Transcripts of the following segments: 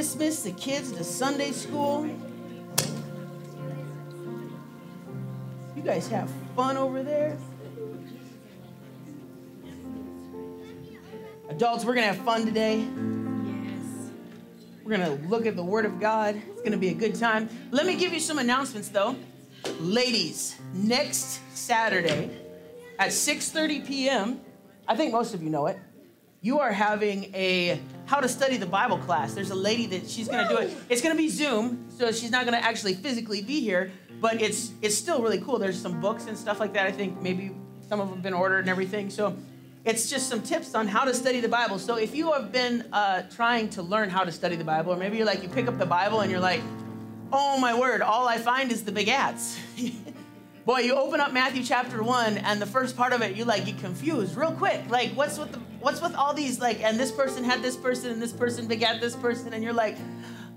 dismiss the kids to Sunday school. You guys have fun over there. Adults, we're going to have fun today. We're going to look at the Word of God. It's going to be a good time. Let me give you some announcements, though. Ladies, next Saturday at 6:30 p.m., I think most of you know it. You are having a how to study the Bible class. There's a lady that she's going to do it. It's going to be Zoom, so she's not going to actually physically be here, but it's it's still really cool. There's some books and stuff like that. I think maybe some of them have been ordered and everything. So it's just some tips on how to study the Bible. So if you have been uh, trying to learn how to study the Bible, or maybe you're like, you pick up the Bible and you're like, oh my word, all I find is the begats. Boy, you open up Matthew chapter one, and the first part of it, you like get confused real quick. Like, what's with the, what's with all these like, and this person had this person, and this person begat this person, and you're like,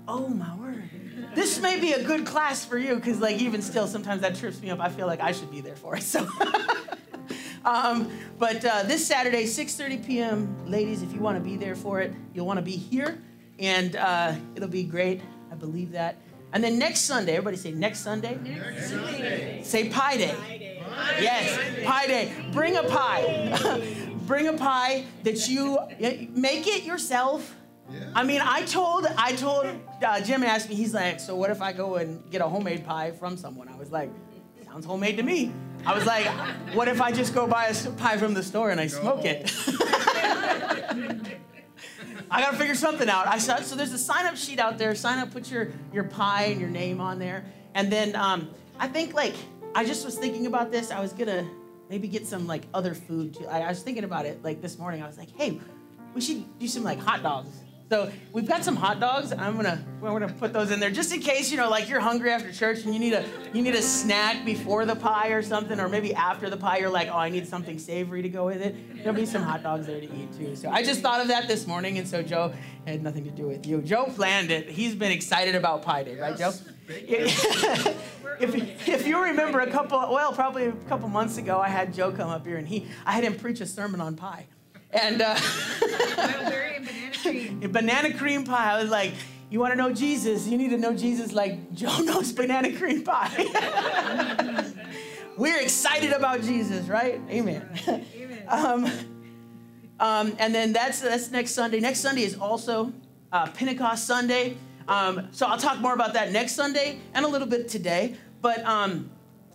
oh my word. This may be a good class for you, because like even still, sometimes that trips me up. I feel like I should be there for it. So. Um, but uh, this Saturday, 6:30 p.m., ladies, if you want to be there for it, you'll want to be here, and uh, it'll be great. I believe that. And then next Sunday, everybody say next Sunday. Next Sunday. Say Pie Day. Pie Day. Yes, Pie Day. Bring a pie. Bring a pie that you make it yourself. Yeah. I mean, I told I told uh, Jim asked me. He's like, so what if I go and get a homemade pie from someone? I was like, sounds homemade to me. I was like, what if I just go buy a pie from the store and I smoke it? I gotta figure something out. I saw, so there's a sign up sheet out there. Sign up, put your your pie and your name on there, and then um, I think like I just was thinking about this. I was gonna maybe get some like other food. Too. I, I was thinking about it like this morning. I was like, hey, we should do some like hot dogs. So we've got some hot dogs. I'm gonna we're gonna put those in there just in case you know like you're hungry after church and you need a you need a snack before the pie or something, or maybe after the pie you're like, oh, I need something savory to go with it. There'll be some hot dogs there to eat too. So I just thought of that this morning, and so Joe had nothing to do with you. Joe planned it. He's been excited about Pie Day, right, Joe? if, if you remember a couple, well, probably a couple months ago, I had Joe come up here and he, I had him preach a sermon on pie. And uh, Blueberry and banana cream. a banana cream pie. I was like, you want to know Jesus? You need to know Jesus like Joe knows banana cream pie. We're excited about Jesus, right? Amen. Amen. Um, um, and then that's that's next Sunday. Next Sunday is also uh, Pentecost Sunday. Um, so I'll talk more about that next Sunday and a little bit today. But um,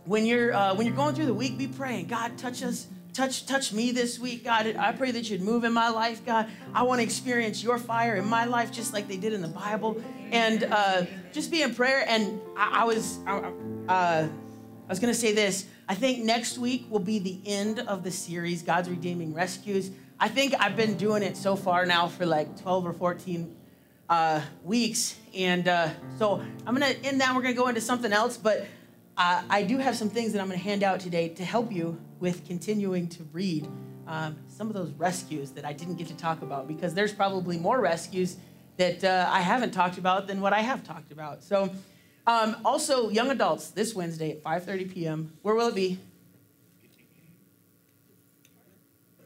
when you're uh, when you're going through the week, be praying. God, touch us, touch touch me this week. God, I pray that you'd move in my life. God, I want to experience your fire in my life, just like they did in the Bible. And uh, just be in prayer. And I, I was. I, uh, I was going to say this. I think next week will be the end of the series, God's Redeeming Rescues. I think I've been doing it so far now for like 12 or 14 uh, weeks. And uh, so I'm going to end that. We're going to go into something else. But uh, I do have some things that I'm going to hand out today to help you with continuing to read um, some of those rescues that I didn't get to talk about because there's probably more rescues that uh, I haven't talked about than what I have talked about. So, um, also, young adults this Wednesday at 5:30 p.m. Where will it be?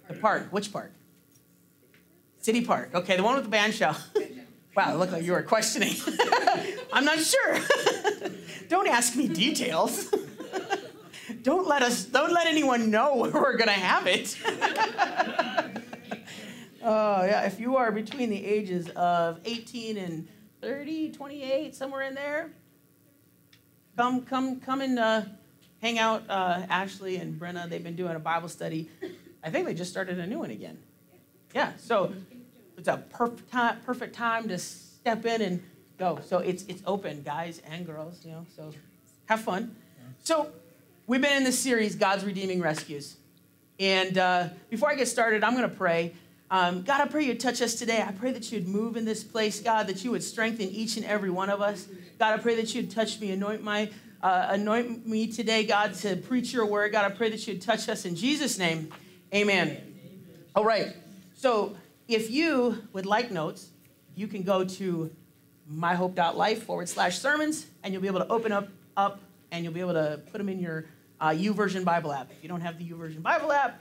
The park. Which park? City Park. Okay, the one with the band shell. wow, it looked like you were questioning. I'm not sure. don't ask me details. Don't let us. Don't let anyone know where we're gonna have it. Oh, yeah. If you are between the ages of 18 and 30, 28, somewhere in there, come, come, come and uh, hang out. Uh, Ashley and Brenna, they've been doing a Bible study. I think they just started a new one again. Yeah. So it's a perfect time, perfect time to step in and go. So it's it's open, guys and girls. You know. So have fun. So we've been in this series, God's Redeeming Rescues. And uh, before I get started, I'm going to pray. Um, God, I pray you'd touch us today. I pray that you'd move in this place, God, that you would strengthen each and every one of us. God, I pray that you'd touch me, anoint my, uh, anoint me today, God, to preach your word. God, I pray that you'd touch us in Jesus' name. Amen. All right. So if you would like notes, you can go to myhope.life forward slash sermons, and you'll be able to open up, up and you'll be able to put them in your uh, Bible app. If you don't have the YouVersion Bible app,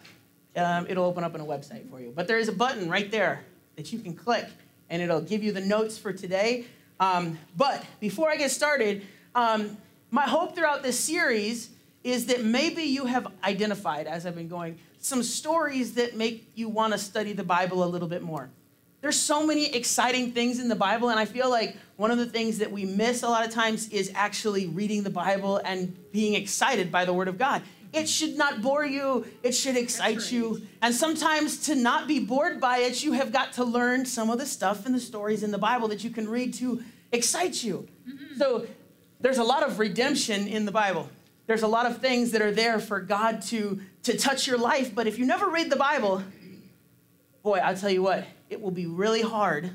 um, it'll open up on a website for you. But there is a button right there that you can click, and it'll give you the notes for today. Um, but before I get started, um, my hope throughout this series is that maybe you have identified, as I've been going, some stories that make you want to study the Bible a little bit more. There's so many exciting things in the Bible, and I feel like one of the things that we miss a lot of times is actually reading the Bible and being excited by the Word of God. It should not bore you, it should excite right. you. And sometimes to not be bored by it, you have got to learn some of the stuff and the stories in the Bible that you can read to excite you. Mm-hmm. So there's a lot of redemption in the Bible. There's a lot of things that are there for God to, to touch your life. But if you never read the Bible, boy, I'll tell you what, it will be really hard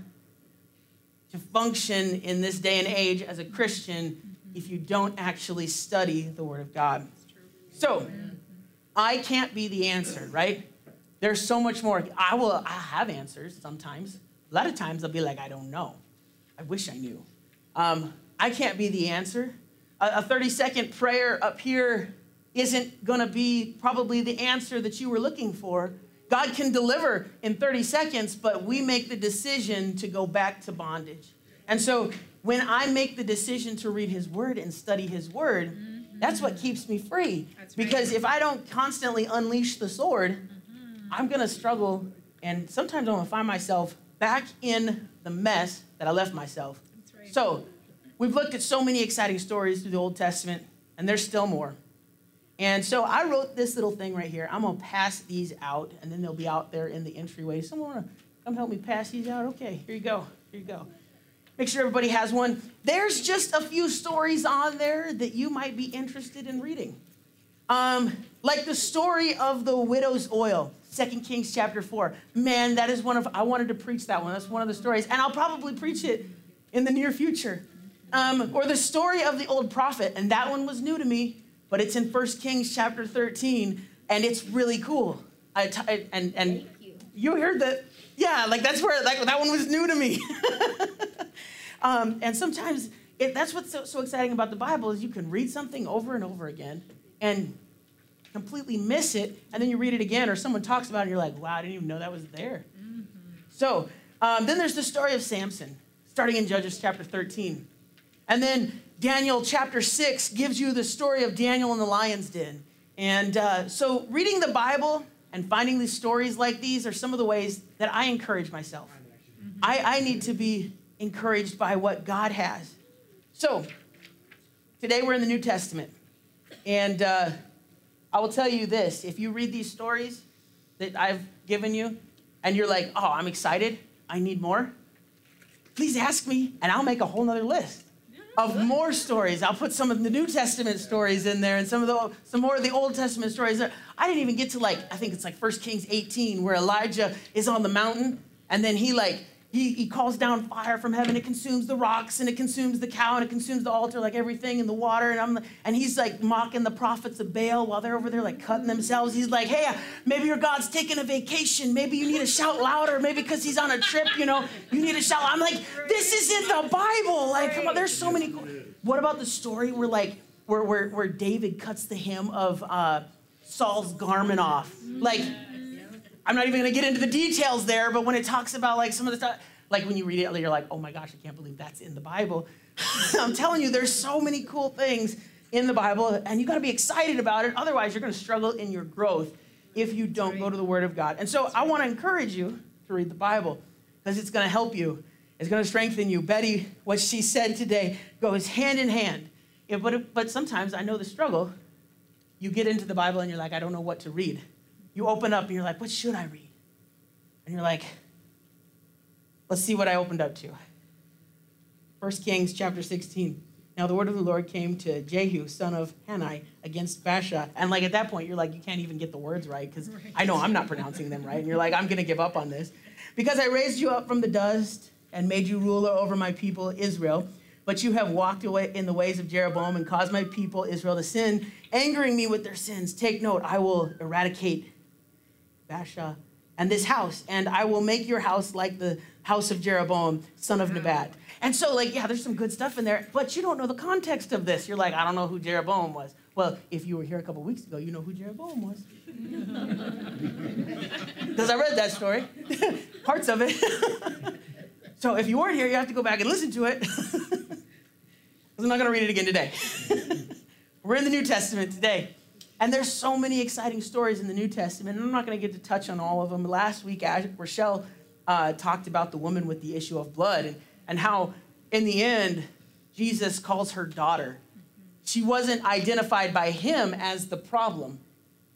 to function in this day and age as a Christian if you don't actually study the Word of God. So, I can't be the answer, right? There's so much more. I will I have answers sometimes. A lot of times I'll be like, I don't know. I wish I knew. Um, I can't be the answer. A 30 second prayer up here isn't going to be probably the answer that you were looking for. God can deliver in 30 seconds, but we make the decision to go back to bondage. And so when I make the decision to read His Word and study His Word, mm-hmm. that's what keeps me free. Because if I don't constantly unleash the sword, mm-hmm. I'm going to struggle. And sometimes I'm going to find myself back in the mess that I left myself. Right. So we've looked at so many exciting stories through the Old Testament, and there's still more. And so I wrote this little thing right here. I'm gonna pass these out, and then they'll be out there in the entryway. Someone wanna come help me pass these out? Okay, here you go. Here you go. Make sure everybody has one. There's just a few stories on there that you might be interested in reading. Um, like the story of the widow's oil, 2 Kings chapter 4. Man, that is one of, I wanted to preach that one. That's one of the stories. And I'll probably preach it in the near future. Um, or the story of the old prophet, and that one was new to me but it's in 1 Kings chapter 13, and it's really cool. I t- and and you. you heard that, yeah, like that's where like that one was new to me. um, and sometimes it, that's what's so, so exciting about the Bible is you can read something over and over again and completely miss it, and then you read it again, or someone talks about it, and you're like, wow, I didn't even know that was there. Mm-hmm. So um, then there's the story of Samson, starting in Judges chapter 13. And then Daniel chapter 6 gives you the story of Daniel in the lion's den. And uh, so, reading the Bible and finding these stories like these are some of the ways that I encourage myself. I, I need to be encouraged by what God has. So, today we're in the New Testament. And uh, I will tell you this if you read these stories that I've given you and you're like, oh, I'm excited, I need more, please ask me and I'll make a whole nother list of more stories. I'll put some of the New Testament stories in there and some of the some more of the Old Testament stories. I didn't even get to like I think it's like 1 Kings 18 where Elijah is on the mountain and then he like he, he calls down fire from heaven. It consumes the rocks and it consumes the cow and it consumes the altar, like everything in the water. And I'm and he's like mocking the prophets of Baal while they're over there like cutting themselves. He's like, hey, maybe your God's taking a vacation. Maybe you need to shout louder. Maybe because he's on a trip, you know, you need to shout. I'm like, this isn't the Bible. Like, come on, there's so many. What about the story where like where where, where David cuts the hem of uh, Saul's garment off? Like I'm not even going to get into the details there, but when it talks about like some of the stuff, like when you read it, you're like, oh my gosh, I can't believe that's in the Bible. I'm telling you, there's so many cool things in the Bible, and you got to be excited about it. Otherwise, you're going to struggle in your growth if you don't go to the Word of God. And so I want to encourage you to read the Bible because it's going to help you. It's going to strengthen you. Betty, what she said today goes hand in hand. Yeah, but, but sometimes I know the struggle. You get into the Bible and you're like, I don't know what to read you open up and you're like, what should I read? And you're like, let's see what I opened up to. 1 Kings chapter 16. Now the word of the Lord came to Jehu, son of Hanani, against Baasha. And like at that point, you're like, you can't even get the words right because right. I know I'm not pronouncing them right. And you're like, I'm going to give up on this. Because I raised you up from the dust and made you ruler over my people Israel. But you have walked away in the ways of Jeroboam and caused my people Israel to sin, angering me with their sins. Take note, I will eradicate Baasha, and this house, and I will make your house like the house of Jeroboam, son of mm. Nebat. And so, like, yeah, there's some good stuff in there, but you don't know the context of this. You're like, I don't know who Jeroboam was. Well, if you were here a couple weeks ago, you know who Jeroboam was. Because I read that story, parts of it. So if you weren't here, you have to go back and listen to it. Because I'm not going to read it again today. We're in the New Testament today. And there's so many exciting stories in the New Testament. And I'm not going to get to touch on all of them. Last week, Rochelle uh, talked about the woman with the issue of blood and, and how, in the end, Jesus calls her daughter. She wasn't identified by him as the problem.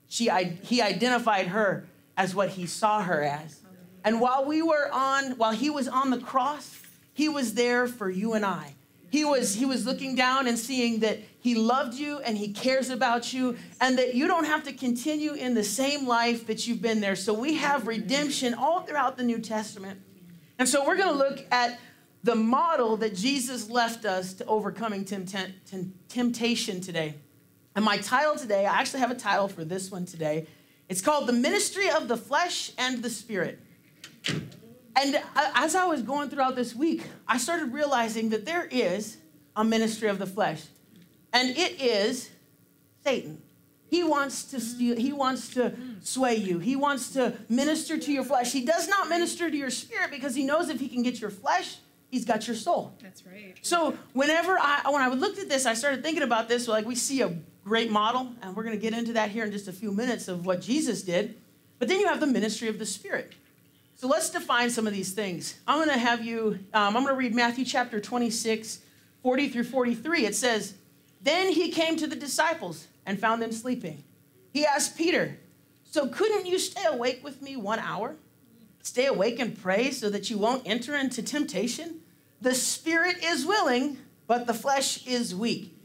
She, he identified her as what he saw her as. And while we were on, while he was on the cross, he was there for you and I. He was, he was looking down and seeing that he loved you and he cares about you and that you don't have to continue in the same life that you've been there. So we have redemption all throughout the New Testament. And so we're going to look at the model that Jesus left us to overcoming temptation today. And my title today, I actually have a title for this one today. It's called The Ministry of the Flesh and the Spirit. And as I was going throughout this week, I started realizing that there is a ministry of the flesh, and it is Satan. He wants to steal, he wants to sway you. He wants to minister to your flesh. He does not minister to your spirit because he knows if he can get your flesh, he's got your soul. That's right. So whenever I when I looked at this, I started thinking about this. Like we see a great model, and we're going to get into that here in just a few minutes of what Jesus did. But then you have the ministry of the Spirit. So let's define some of these things. I'm going to have you, um, I'm going to read Matthew chapter 26, 40 through 43. It says, Then he came to the disciples and found them sleeping. He asked Peter, So couldn't you stay awake with me one hour? Stay awake and pray so that you won't enter into temptation? The spirit is willing, but the flesh is weak.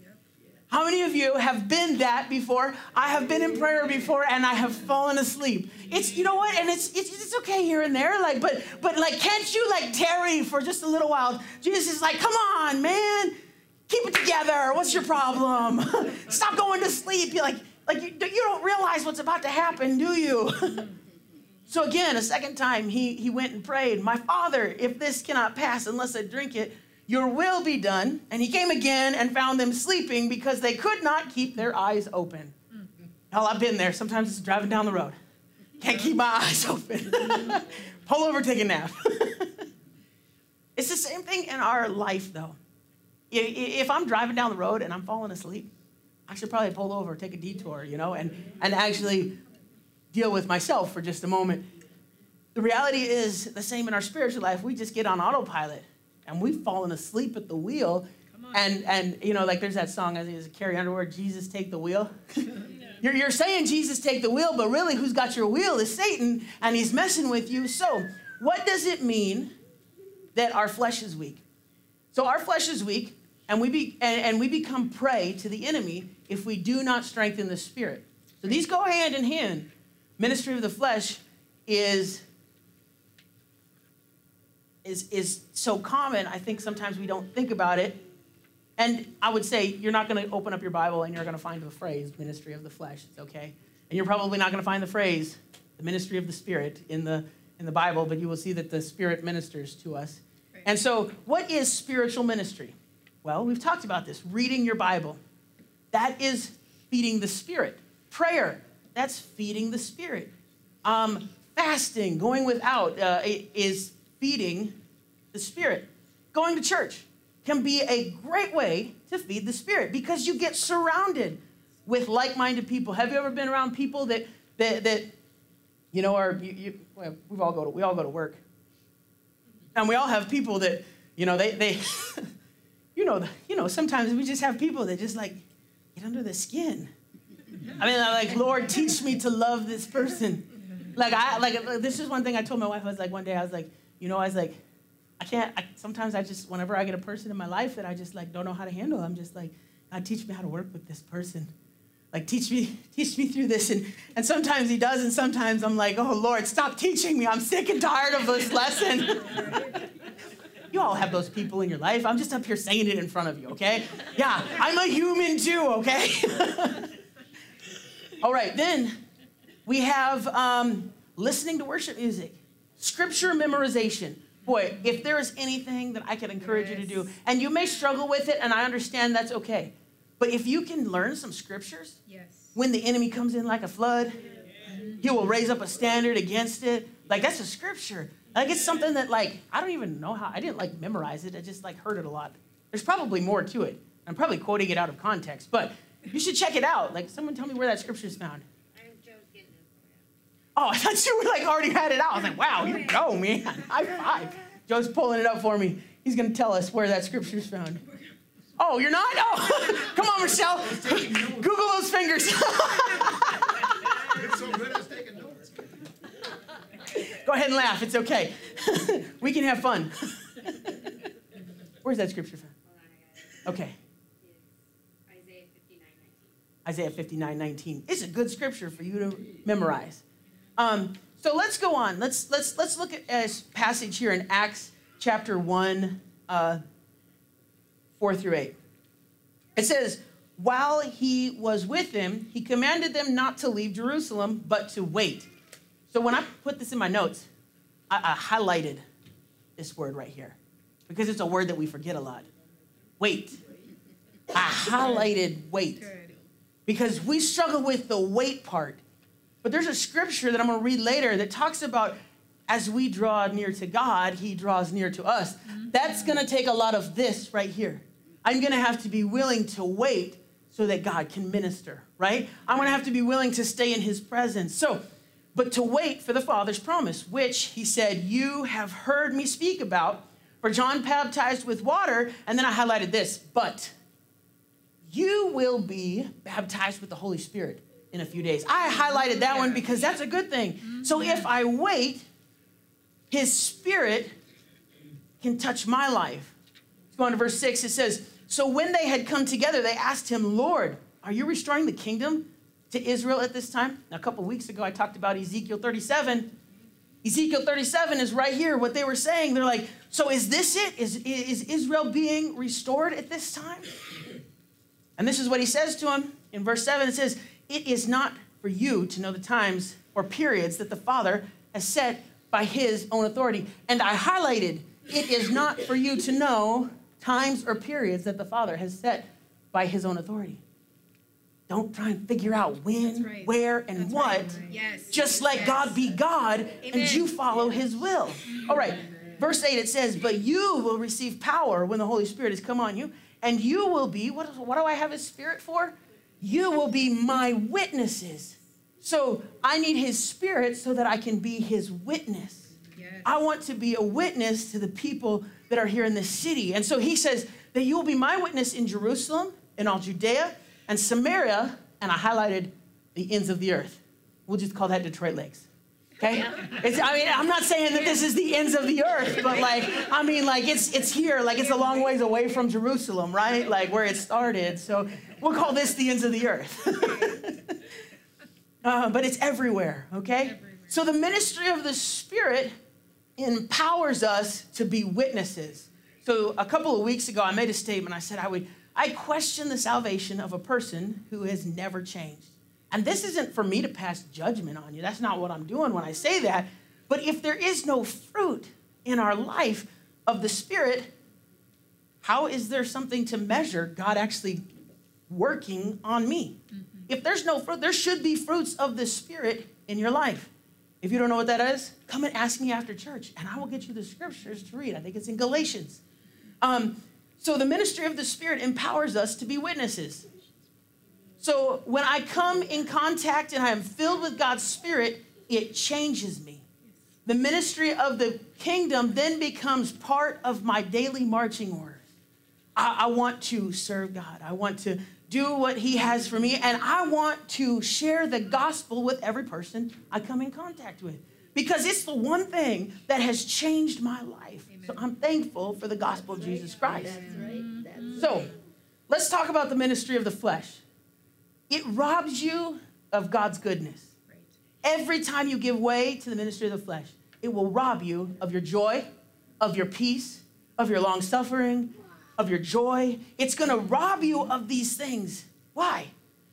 How many of you have been that before? I have been in prayer before and I have fallen asleep. It's you know what, and it's it's, it's okay here and there, like, but but like, can't you like tarry for just a little while? Jesus is like, come on, man, keep it together. What's your problem? Stop going to sleep. You're like like you, you don't realize what's about to happen, do you? so again, a second time he he went and prayed, my father, if this cannot pass unless I drink it. Your will be done. And he came again and found them sleeping because they could not keep their eyes open. Mm-hmm. Hell, I've been there. Sometimes it's driving down the road. Can't keep my eyes open. Pull over, take a nap. it's the same thing in our life, though. If I'm driving down the road and I'm falling asleep, I should probably pull over, take a detour, you know, and, and actually deal with myself for just a moment. The reality is the same in our spiritual life. We just get on autopilot and we've fallen asleep at the wheel. And and you know, like there's that song, I think it's Carrie Underwood, Jesus take the wheel. you're, you're saying Jesus take the wheel, but really who's got your wheel is Satan, and he's messing with you. So what does it mean that our flesh is weak? So our flesh is weak, and we be and, and we become prey to the enemy if we do not strengthen the spirit. So these go hand in hand. Ministry of the flesh is is, is so common, I think sometimes we don't think about it. And I would say you're not going to open up your Bible and you're going to find the phrase ministry of the flesh. It's okay. And you're probably not going to find the phrase the ministry of the Spirit in the, in the Bible, but you will see that the Spirit ministers to us. Right. And so, what is spiritual ministry? Well, we've talked about this reading your Bible. That is feeding the Spirit. Prayer, that's feeding the Spirit. Um, fasting, going without, uh, is feeding the Spirit. Going to church can be a great way to feed the Spirit because you get surrounded with like-minded people. Have you ever been around people that that, that you know are you, you well, we all go to we all go to work, and we all have people that you know they they you know you know sometimes we just have people that just like get under the skin. I mean, I'm like, Lord, teach me to love this person. Like I like this is one thing I told my wife. I was like one day I was like you know, I was like, I can't, I, sometimes I just, whenever I get a person in my life that I just like don't know how to handle, I'm just like, God, teach me how to work with this person. Like, teach me, teach me through this. And, and sometimes he does, and sometimes I'm like, oh, Lord, stop teaching me. I'm sick and tired of this lesson. you all have those people in your life. I'm just up here saying it in front of you, okay? Yeah, I'm a human too, okay? all right, then we have um, listening to worship music. Scripture memorization. Boy, if there is anything that I can encourage yes. you to do, and you may struggle with it, and I understand that's okay. But if you can learn some scriptures, yes. when the enemy comes in like a flood, mm-hmm. he will raise up a standard against it. Like that's a scripture. Like it's something that like I don't even know how I didn't like memorize it. I just like heard it a lot. There's probably more to it. I'm probably quoting it out of context, but you should check it out. Like someone tell me where that scripture is found. Oh, I thought you were like already had it out. I was like, wow, you go, man. High five. Joe's pulling it up for me. He's gonna tell us where that scripture is found. Oh, you're not? Oh, come on, Michelle. Google those fingers. It's so good, I was taking notes. Go ahead and laugh. It's okay. we can have fun. Where's that scripture from? Okay. Isaiah 59, 19. Isaiah 59, 19. It's a good scripture for you to memorize. Um, so let's go on. Let's let's let's look at a passage here in Acts chapter 1, uh, 4 through 8. It says, while he was with them, he commanded them not to leave Jerusalem, but to wait. So when I put this in my notes, I, I highlighted this word right here because it's a word that we forget a lot. Wait. I highlighted wait because we struggle with the wait part. But there's a scripture that I'm going to read later that talks about as we draw near to God, he draws near to us. Mm-hmm. That's going to take a lot of this right here. I'm going to have to be willing to wait so that God can minister, right? I'm going to have to be willing to stay in his presence. So, but to wait for the Father's promise, which he said, You have heard me speak about. For John baptized with water, and then I highlighted this, but you will be baptized with the Holy Spirit in a few days. I highlighted that one because that's a good thing. So mm-hmm. if I wait, his spirit can touch my life. Let's go on to verse 6. It says, So when they had come together, they asked him, Lord, are you restoring the kingdom to Israel at this time? Now, a couple weeks ago, I talked about Ezekiel 37. Ezekiel 37 is right here, what they were saying. They're like, So is this it? Is, is Israel being restored at this time? And this is what he says to him in verse 7. It says, It is not for you to know the times or periods that the Father has set by his own authority. And I highlighted, It is not for you to know times or periods that the Father has set by his own authority. Don't try and figure out when, right. where, and That's what. right. Yes. Just let Yes. God be God and you follow his will. All right, verse 8 it says, But you will receive power when the Holy Spirit has come on you, and you will be, what, what do I have his spirit for? You will be my witnesses. So I need his spirit so that I can be his witness. Yes. I want to be a witness to the people that are here in this city. And so he says that you will be my witness in Jerusalem, in all Judea, and Samaria, and I highlighted the ends of the earth. We'll just call that Detroit Lakes. Okay? It's, I mean, I'm not saying that this is the ends of the earth, but like, I mean, like it's it's here, like it's a long ways away from Jerusalem, right? Like where it started. So we'll call this the ends of the earth. Uh, but it's everywhere, okay? So the ministry of the Spirit empowers us to be witnesses. So a couple of weeks ago, I made a statement. I said I would I question the salvation of a person who has never changed. And this isn't for me to pass judgment on you. That's not what I'm doing when I say that. But if there is no fruit in our life of the Spirit, how is there something to measure God actually working on me? If there's no fruit, there should be fruits of the Spirit in your life. If you don't know what that is, come and ask me after church, and I will get you the scriptures to read. I think it's in Galatians. Um, so the ministry of the Spirit empowers us to be witnesses. So when I come in contact and I am filled with God's Spirit, it changes me. The ministry of the kingdom then becomes part of my daily marching orders. I, I want to serve God. I want to do what He has for me, and I want to share the gospel with every person I come in contact with because it's the one thing that has changed my life. So I'm thankful for the gospel of Jesus Christ. So let's talk about the ministry of the flesh. It robs you of God's goodness. Every time you give way to the ministry of the flesh, it will rob you of your joy, of your peace, of your long suffering, of your joy. It's going to rob you of these things. Why?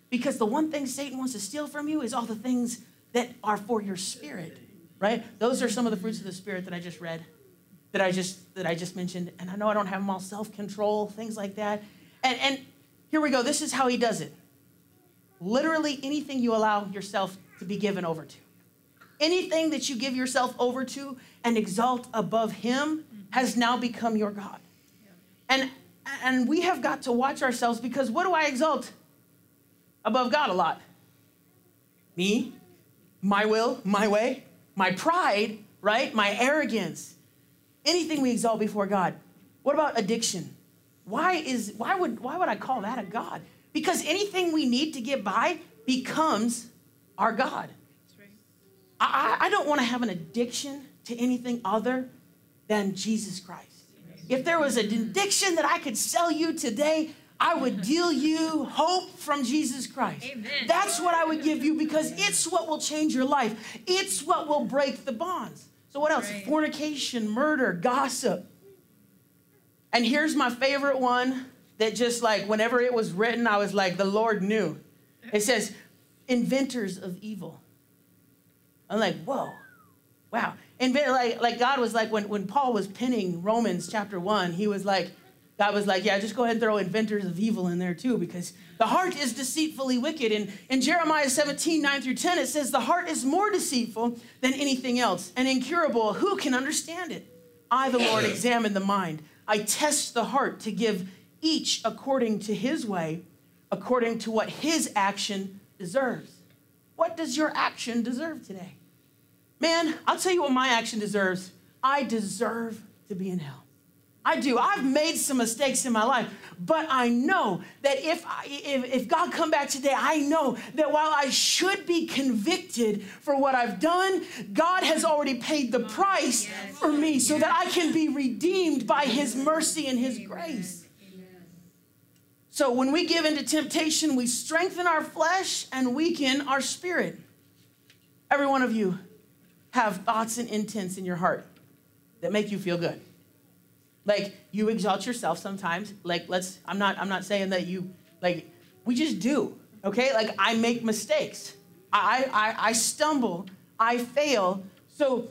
Because the one thing Satan wants to steal from you is all the things that are for your spirit, right? Those are some of the fruits of the spirit that I just read, that I just that I just mentioned. And I know I don't have them all self-control, things like that. And and here we go. This is how he does it. Literally anything you allow yourself to be given over to. Anything that you give yourself over to and exalt above Him has now become your God. And, and we have got to watch ourselves because what do I exalt above God a lot? Me, my will, my way, my pride, right? My arrogance. Anything we exalt before God. What about addiction? Why is why would why would I call that a God? Because anything we need to get by becomes our God. Right. I, I don't want to have an addiction to anything other than Jesus Christ. If there was an addiction that I could sell you today, I would deal you hope from Jesus Christ. Amen. That's what I would give you because it's what will change your life. It's what will break the bonds. So, what else? Right. Fornication, murder, gossip. And here's my favorite one that just like whenever it was written, I was like, the Lord knew. It says, inventors of evil. I'm like, whoa, wow. And like, like God was like, when, when Paul was penning Romans chapter one, he was like, God was like, yeah, just go ahead and throw inventors of evil in there too, because the heart is deceitfully wicked. And in Jeremiah 17, 9 through 10, it says, the heart is more deceitful than anything else and incurable. Who can understand it? I, the Lord, examine the mind. I test the heart to give each according to his way, according to what his action deserves. What does your action deserve today? Man, I'll tell you what my action deserves. I deserve to be in hell. I do. I've made some mistakes in my life, but I know that if, I, if, if God come back today, I know that while I should be convicted for what I've done, God has already paid the price for me so that I can be redeemed by his mercy and his grace. So when we give into temptation, we strengthen our flesh and weaken our spirit. Every one of you have thoughts and intents in your heart that make you feel good. Like you exalt yourself sometimes. Like let's I'm not I'm not saying that you like we just do. Okay? Like I make mistakes. I I, I stumble. I fail. So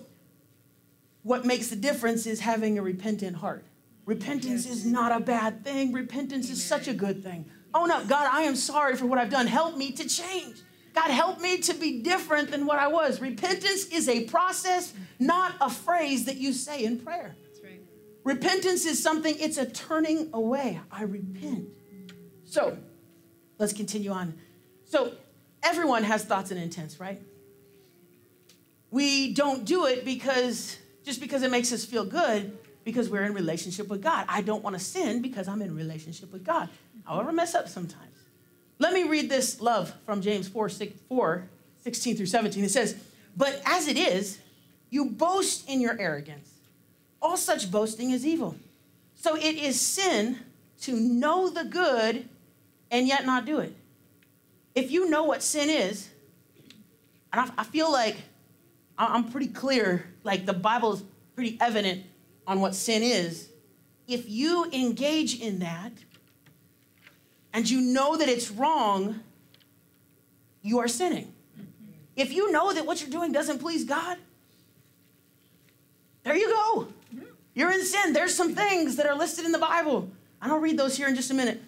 what makes the difference is having a repentant heart. Repentance is not a bad thing. Repentance is such a good thing. Oh no, God, I am sorry for what I've done. Help me to change. God, help me to be different than what I was. Repentance is a process, not a phrase that you say in prayer. That's right. Repentance is something, it's a turning away. I repent. So, let's continue on. So, everyone has thoughts and intents, right? We don't do it because just because it makes us feel good because we're in relationship with God. I don't want to sin because I'm in relationship with God. However, mess up sometimes. Let me read this love from James 4, 6, 4 16 through 17. It says, But as it is, you boast in your arrogance. All such boasting is evil. So it is sin to know the good and yet not do it. If you know what sin is, and I, I feel like I'm pretty clear, like the Bible is pretty evident on what sin is. If you engage in that and you know that it's wrong, you are sinning. If you know that what you're doing doesn't please God, there you go. You're in sin. There's some things that are listed in the Bible. I don't read those here in just a minute.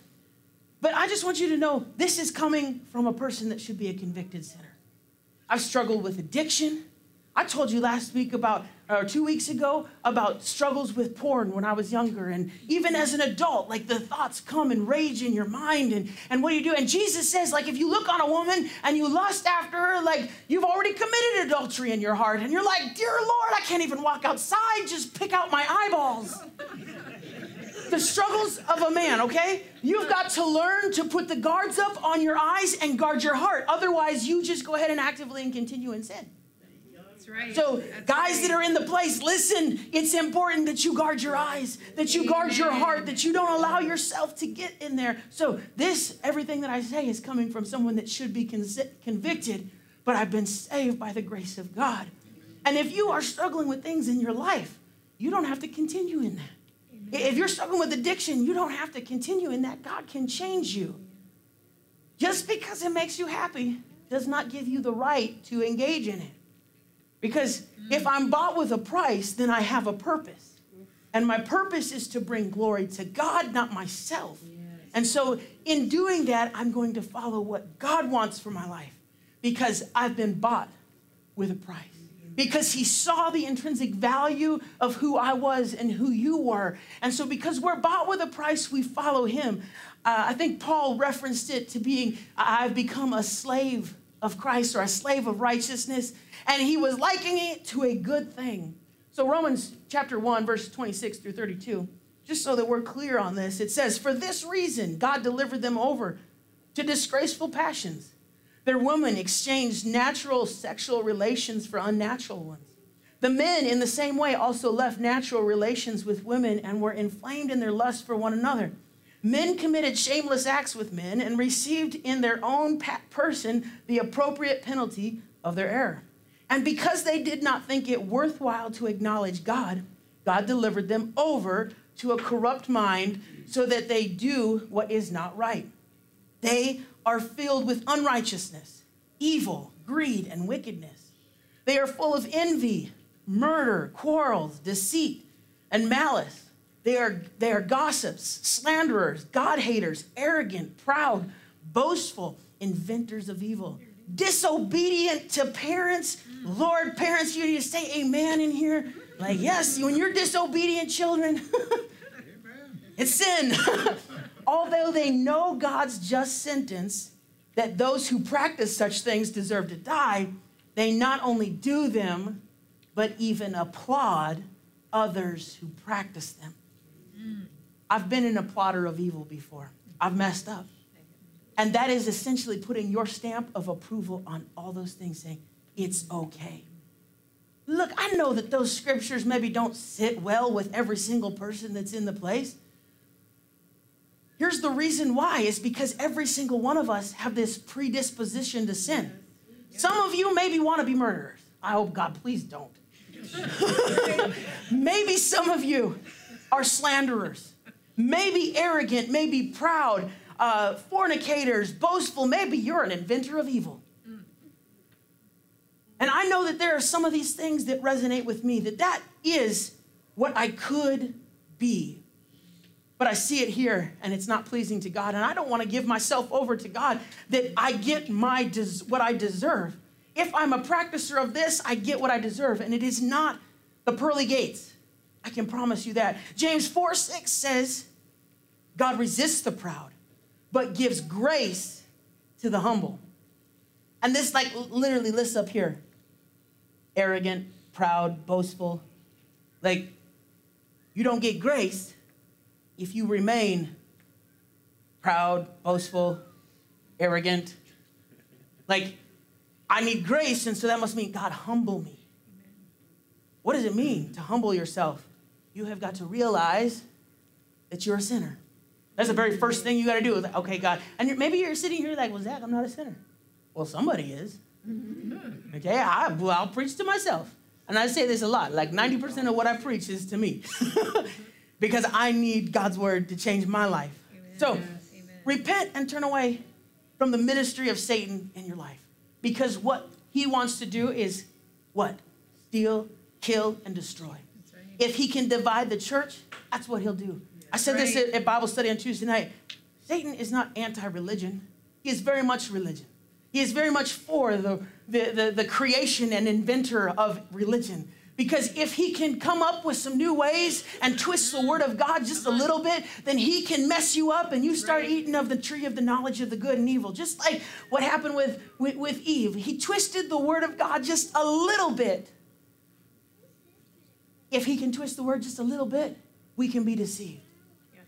But I just want you to know this is coming from a person that should be a convicted sinner. I've struggled with addiction. I told you last week about, or two weeks ago, about struggles with porn when I was younger. And even as an adult, like the thoughts come and rage in your mind. And, and what do you do? And Jesus says, like, if you look on a woman and you lust after her, like, you've already committed adultery in your heart. And you're like, dear Lord, I can't even walk outside, just pick out my eyeballs. the struggles of a man, okay? You've got to learn to put the guards up on your eyes and guard your heart. Otherwise, you just go ahead and actively and continue in sin. That's right. So, That's guys right. that are in the place, listen, it's important that you guard your eyes, that you guard your heart, that you don't allow yourself to get in there. So, this, everything that I say is coming from someone that should be consi- convicted, but I've been saved by the grace of God. And if you are struggling with things in your life, you don't have to continue in that. If you're struggling with addiction, you don't have to continue in that. God can change you. Just because it makes you happy does not give you the right to engage in it. Because if mm-hmm. I'm bought with a price, then I have a purpose. Mm-hmm. And my purpose is to bring glory to God, not myself. And so, in doing that, I'm going to follow what God wants for my life because I've been bought with a price. Mm-hmm. because he saw the intrinsic value of who I was and who you were. And so, because we're bought with a price, we follow him. Uh, I think Paul referenced it to being, I've become a slave of Christ or a slave of righteousness. And he was likening it to a good thing. So, Romans chapter 1, verse 26 through 32, just so that we're clear on this, it says, For this reason, God delivered them over to disgraceful passions. Their women exchanged natural sexual relations for unnatural ones. The men, in the same way, also left natural relations with women and were inflamed in their lust for one another. Men committed shameless acts with men and received in their own person the appropriate penalty of their error. And because they did not think it worthwhile to acknowledge God, God delivered them over to a corrupt mind so that they do what is not right. They are filled with unrighteousness, evil, greed, and wickedness. They are full of envy, murder, quarrels, deceit, and malice. They are, they are gossips, slanderers, God haters, arrogant, proud, boastful, inventors of evil, disobedient to parents. Lord, parents, you need to say amen in here. Like, yes, when you're disobedient children, it's sin. Although they know God's just sentence that those who practice such things deserve to die, they not only do them, but even applaud others who practice them. I've been in a plotter of evil before. I've messed up. And that is essentially putting your stamp of approval on all those things, saying, it's okay. Look, I know that those scriptures maybe don't sit well with every single person that's in the place. Here's the reason why is because every single one of us have this predisposition to sin. Some of you maybe want to be murderers. I hope God, please don't. maybe some of you are slanderers, maybe arrogant, maybe proud, uh, fornicators, boastful. Maybe you're an inventor of evil. And I know that there are some of these things that resonate with me, that that is what I could be but I see it here and it's not pleasing to God. And I don't want to give myself over to God that I get my des- what I deserve. If I'm a practicer of this, I get what I deserve. And it is not the pearly gates. I can promise you that. James 4 6 says, God resists the proud, but gives grace to the humble. And this, like, literally lists up here arrogant, proud, boastful. Like, you don't get grace if you remain proud, boastful, arrogant, like, I need grace, and so that must mean, God, humble me. What does it mean to humble yourself? You have got to realize that you're a sinner. That's the very first thing you got to do. Okay, God. And maybe you're sitting here like, well, Zach, I'm not a sinner. Well, somebody is. Okay, I, well, I'll preach to myself. And I say this a lot. Like 90% of what I preach is to me. because I need God's word to change my life. Amen. So Amen. repent and turn away from the ministry of Satan in your life. Because what he wants to do is what? Steal, kill, and destroy. If he can divide the church, that's what he'll do. I said this at, at Bible study on Tuesday night. Satan is not anti religion, he is very much religion. He is very much for the, the, the, the creation and inventor of religion. Because if he can come up with some new ways and twist the word of God just a uh-huh. little bit, then he can mess you up and you start eating of the tree of the knowledge of the good and evil. Just like what happened with, with, with Eve. He twisted the word of God just a little bit. If he can twist the word just a little bit, we can be deceived. Yeah.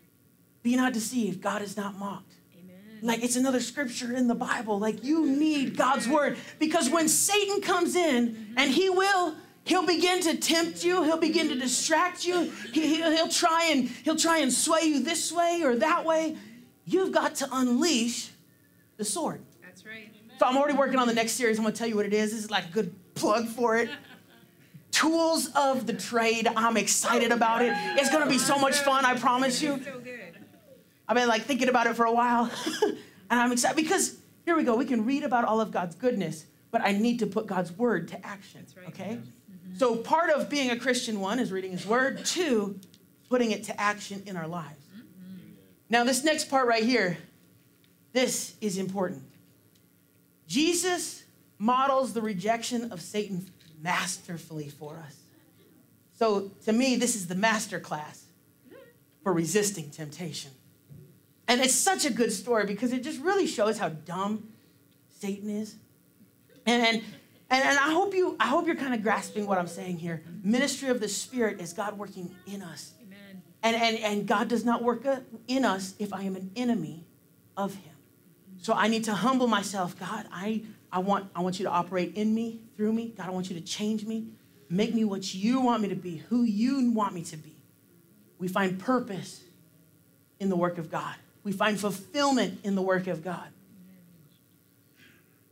Be not deceived. God is not mocked. Amen. Like it's another scripture in the Bible. Like you need God's word. Because when Satan comes in, mm-hmm. and he will He'll begin to tempt you. He'll begin to distract you. He, will he'll try and he'll try and sway you this way or that way. You've got to unleash the sword. That's right. So I'm already working on the next series. I'm going to tell you what it is. This is like a good plug for it. Tools of the trade. I'm excited about it. It's going to be so much fun. I promise you. I've been like thinking about it for a while, and I'm excited because here we go. We can read about all of God's goodness, but I need to put God's word to action. Okay. So, part of being a Christian, one, is reading his word, two, putting it to action in our lives. Now, this next part right here, this is important. Jesus models the rejection of Satan masterfully for us. So to me, this is the master class for resisting temptation. And it's such a good story because it just really shows how dumb Satan is. And, and, and, I hope you I hope you're kind of grasping what I'm saying here. Ministry of the Spirit is God working in us. Amen. And, and, and God does not work uh, in us if I am an enemy of him. So I need to humble myself. God, I, I, want, I want you to operate in me, through me. God, I want you to change me. Make me what you want me to be, who you want me to be. We find purpose in the work of God. We find fulfillment in the work of God.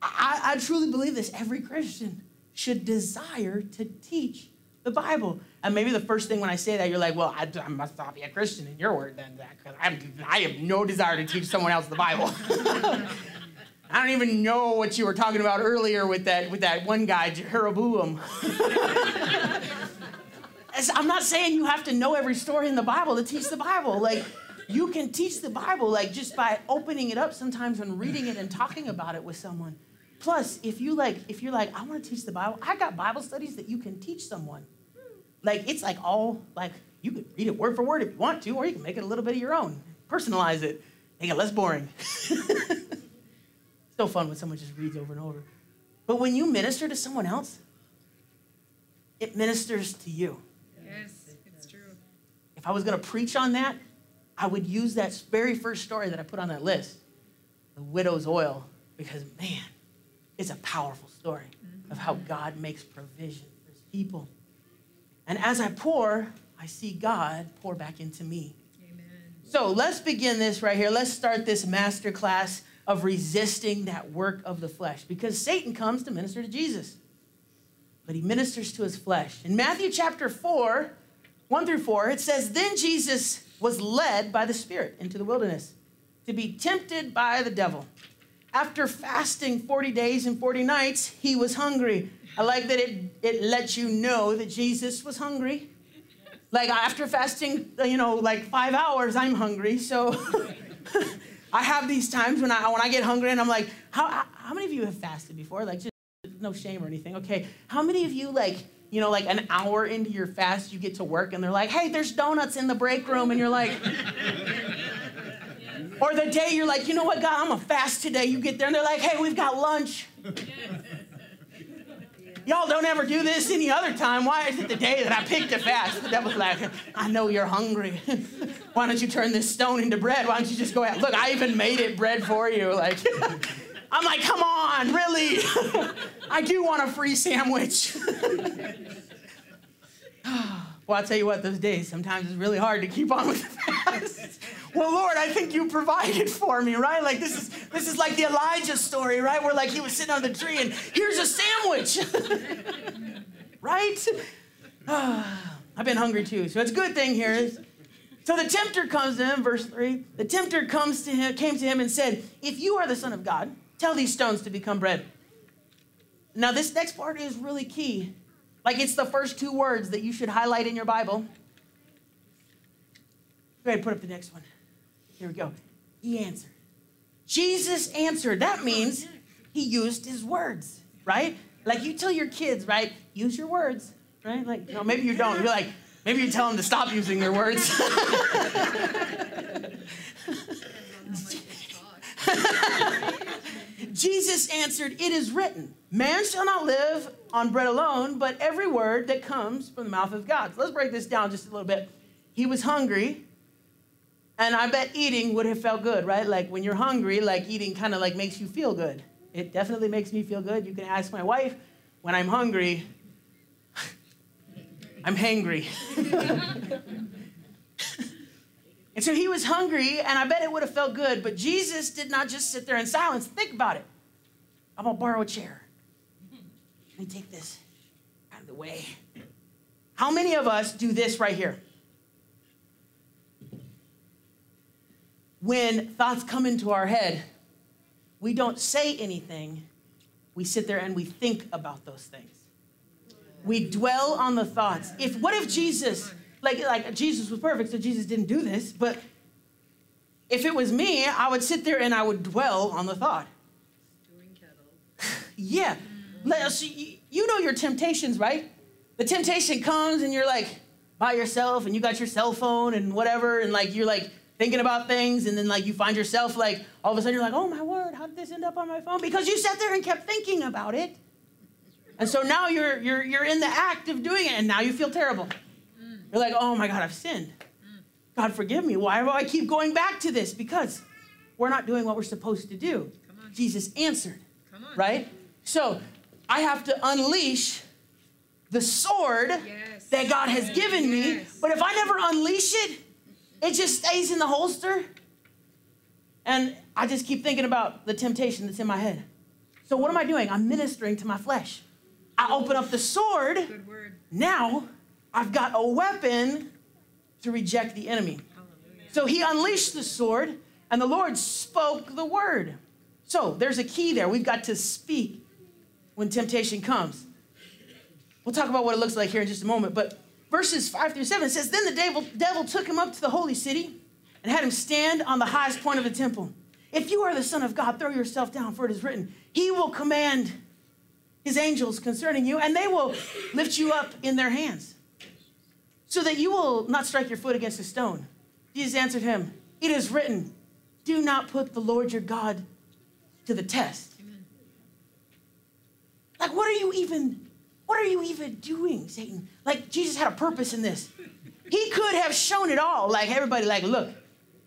I, I truly believe this. Every Christian should desire to teach the Bible. And maybe the first thing when I say that, you're like, well, I, I must not be a Christian in your word then, because I have no desire to teach someone else the Bible. I don't even know what you were talking about earlier with that, with that one guy, Jeroboam. I'm not saying you have to know every story in the Bible to teach the Bible. Like, you can teach the Bible, like, just by opening it up sometimes and reading it and talking about it with someone. Plus, if you like, if you're like, I want to teach the Bible, I got Bible studies that you can teach someone. Like it's like all like you could read it word for word if you want to, or you can make it a little bit of your own, personalize it, make it less boring. Still fun when someone just reads over and over. But when you minister to someone else, it ministers to you. Yes, it's true. If I was going to preach on that, I would use that very first story that I put on that list, the widow's oil, because man, it's a powerful story of how mm-hmm. God makes provision for his people. And as I pour, I see God pour back into me. Amen. So let's begin this right here. Let's start this master class of resisting that work of the flesh because Satan comes to minister to Jesus, but he ministers to his flesh. In Matthew chapter 4, 1 through 4, it says, Then Jesus was led by the Spirit into the wilderness to be tempted by the devil. After fasting 40 days and 40 nights, he was hungry. I like that it, it lets you know that Jesus was hungry. Like after fasting, you know, like five hours, I'm hungry. So I have these times when I when I get hungry and I'm like, how how many of you have fasted before? Like just no shame or anything. Okay. How many of you like, you know, like an hour into your fast, you get to work and they're like, hey, there's donuts in the break room, and you're like, or the day you're like, you know what, God, I'm gonna fast today. You get there and they're like, hey, we've got lunch. Y'all don't ever do this any other time. Why is it the day that I picked a fast? The devil's like, I know you're hungry. Why don't you turn this stone into bread? Why don't you just go out? Look, I even made it bread for you. Like, I'm like, come on, really? I do want a free sandwich. well, I'll tell you what, those days, sometimes it's really hard to keep on with the fast. Well, Lord, I think you provided for me, right? Like this is this is like the Elijah story, right? Where like he was sitting on the tree and here's a sandwich. right? Ah, I've been hungry too. So it's a good thing here. so the tempter comes to him, verse 3. The tempter comes to him, came to him and said, If you are the Son of God, tell these stones to become bread. Now, this next part is really key. Like it's the first two words that you should highlight in your Bible. Go ahead, put up the next one. Here we go. He answered. Jesus answered. That means he used his words, right? Like you tell your kids, right? Use your words, right? Like, no, maybe you don't. You're like, maybe you tell them to stop using their words. Jesus answered, It is written, man shall not live on bread alone, but every word that comes from the mouth of God. So let's break this down just a little bit. He was hungry, and I bet eating would have felt good, right? Like when you're hungry, like eating kind of like makes you feel good. It definitely makes me feel good. You can ask my wife, when I'm hungry, I'm hangry. and so he was hungry, and I bet it would have felt good, but Jesus did not just sit there in silence. Think about it. I'm gonna borrow a chair. Let me take this out of the way. How many of us do this right here? When thoughts come into our head, we don't say anything. We sit there and we think about those things. We dwell on the thoughts. If what if Jesus, like like Jesus was perfect, so Jesus didn't do this, but if it was me, I would sit there and I would dwell on the thought. Yeah, us, you know your temptations, right? The temptation comes and you're like by yourself and you got your cell phone and whatever, and like you're like thinking about things, and then like you find yourself like all of a sudden you're like, oh my word, how did this end up on my phone? Because you sat there and kept thinking about it. And so now you're you're you're in the act of doing it, and now you feel terrible. You're like, oh my God, I've sinned. God forgive me. Why do I keep going back to this? Because we're not doing what we're supposed to do. Jesus answered. Right? So I have to unleash the sword Yes. that God has given me. Yes. But if I never unleash it, it just stays in the holster. And I just keep thinking about the temptation that's in my head. So what am I doing? I'm ministering to my flesh. I open up the sword. Good word. Now I've got a weapon to reject the enemy. Hallelujah. So he unleashed the sword, and the Lord spoke the word. So there's a key there. We've got to speak when temptation comes. We'll talk about what it looks like here in just a moment. But verses 5 through 7 says Then the devil, devil took him up to the holy city and had him stand on the highest point of the temple. If you are the Son of God, throw yourself down, for it is written, He will command His angels concerning you, and they will lift you up in their hands, so that you will not strike your foot against a stone. Jesus answered him, It is written, Do not put the Lord your God to the test. Like, what are you even, what are you even doing, Satan? Like, Jesus had a purpose in this. He could have shown it all. Like, everybody, like, look,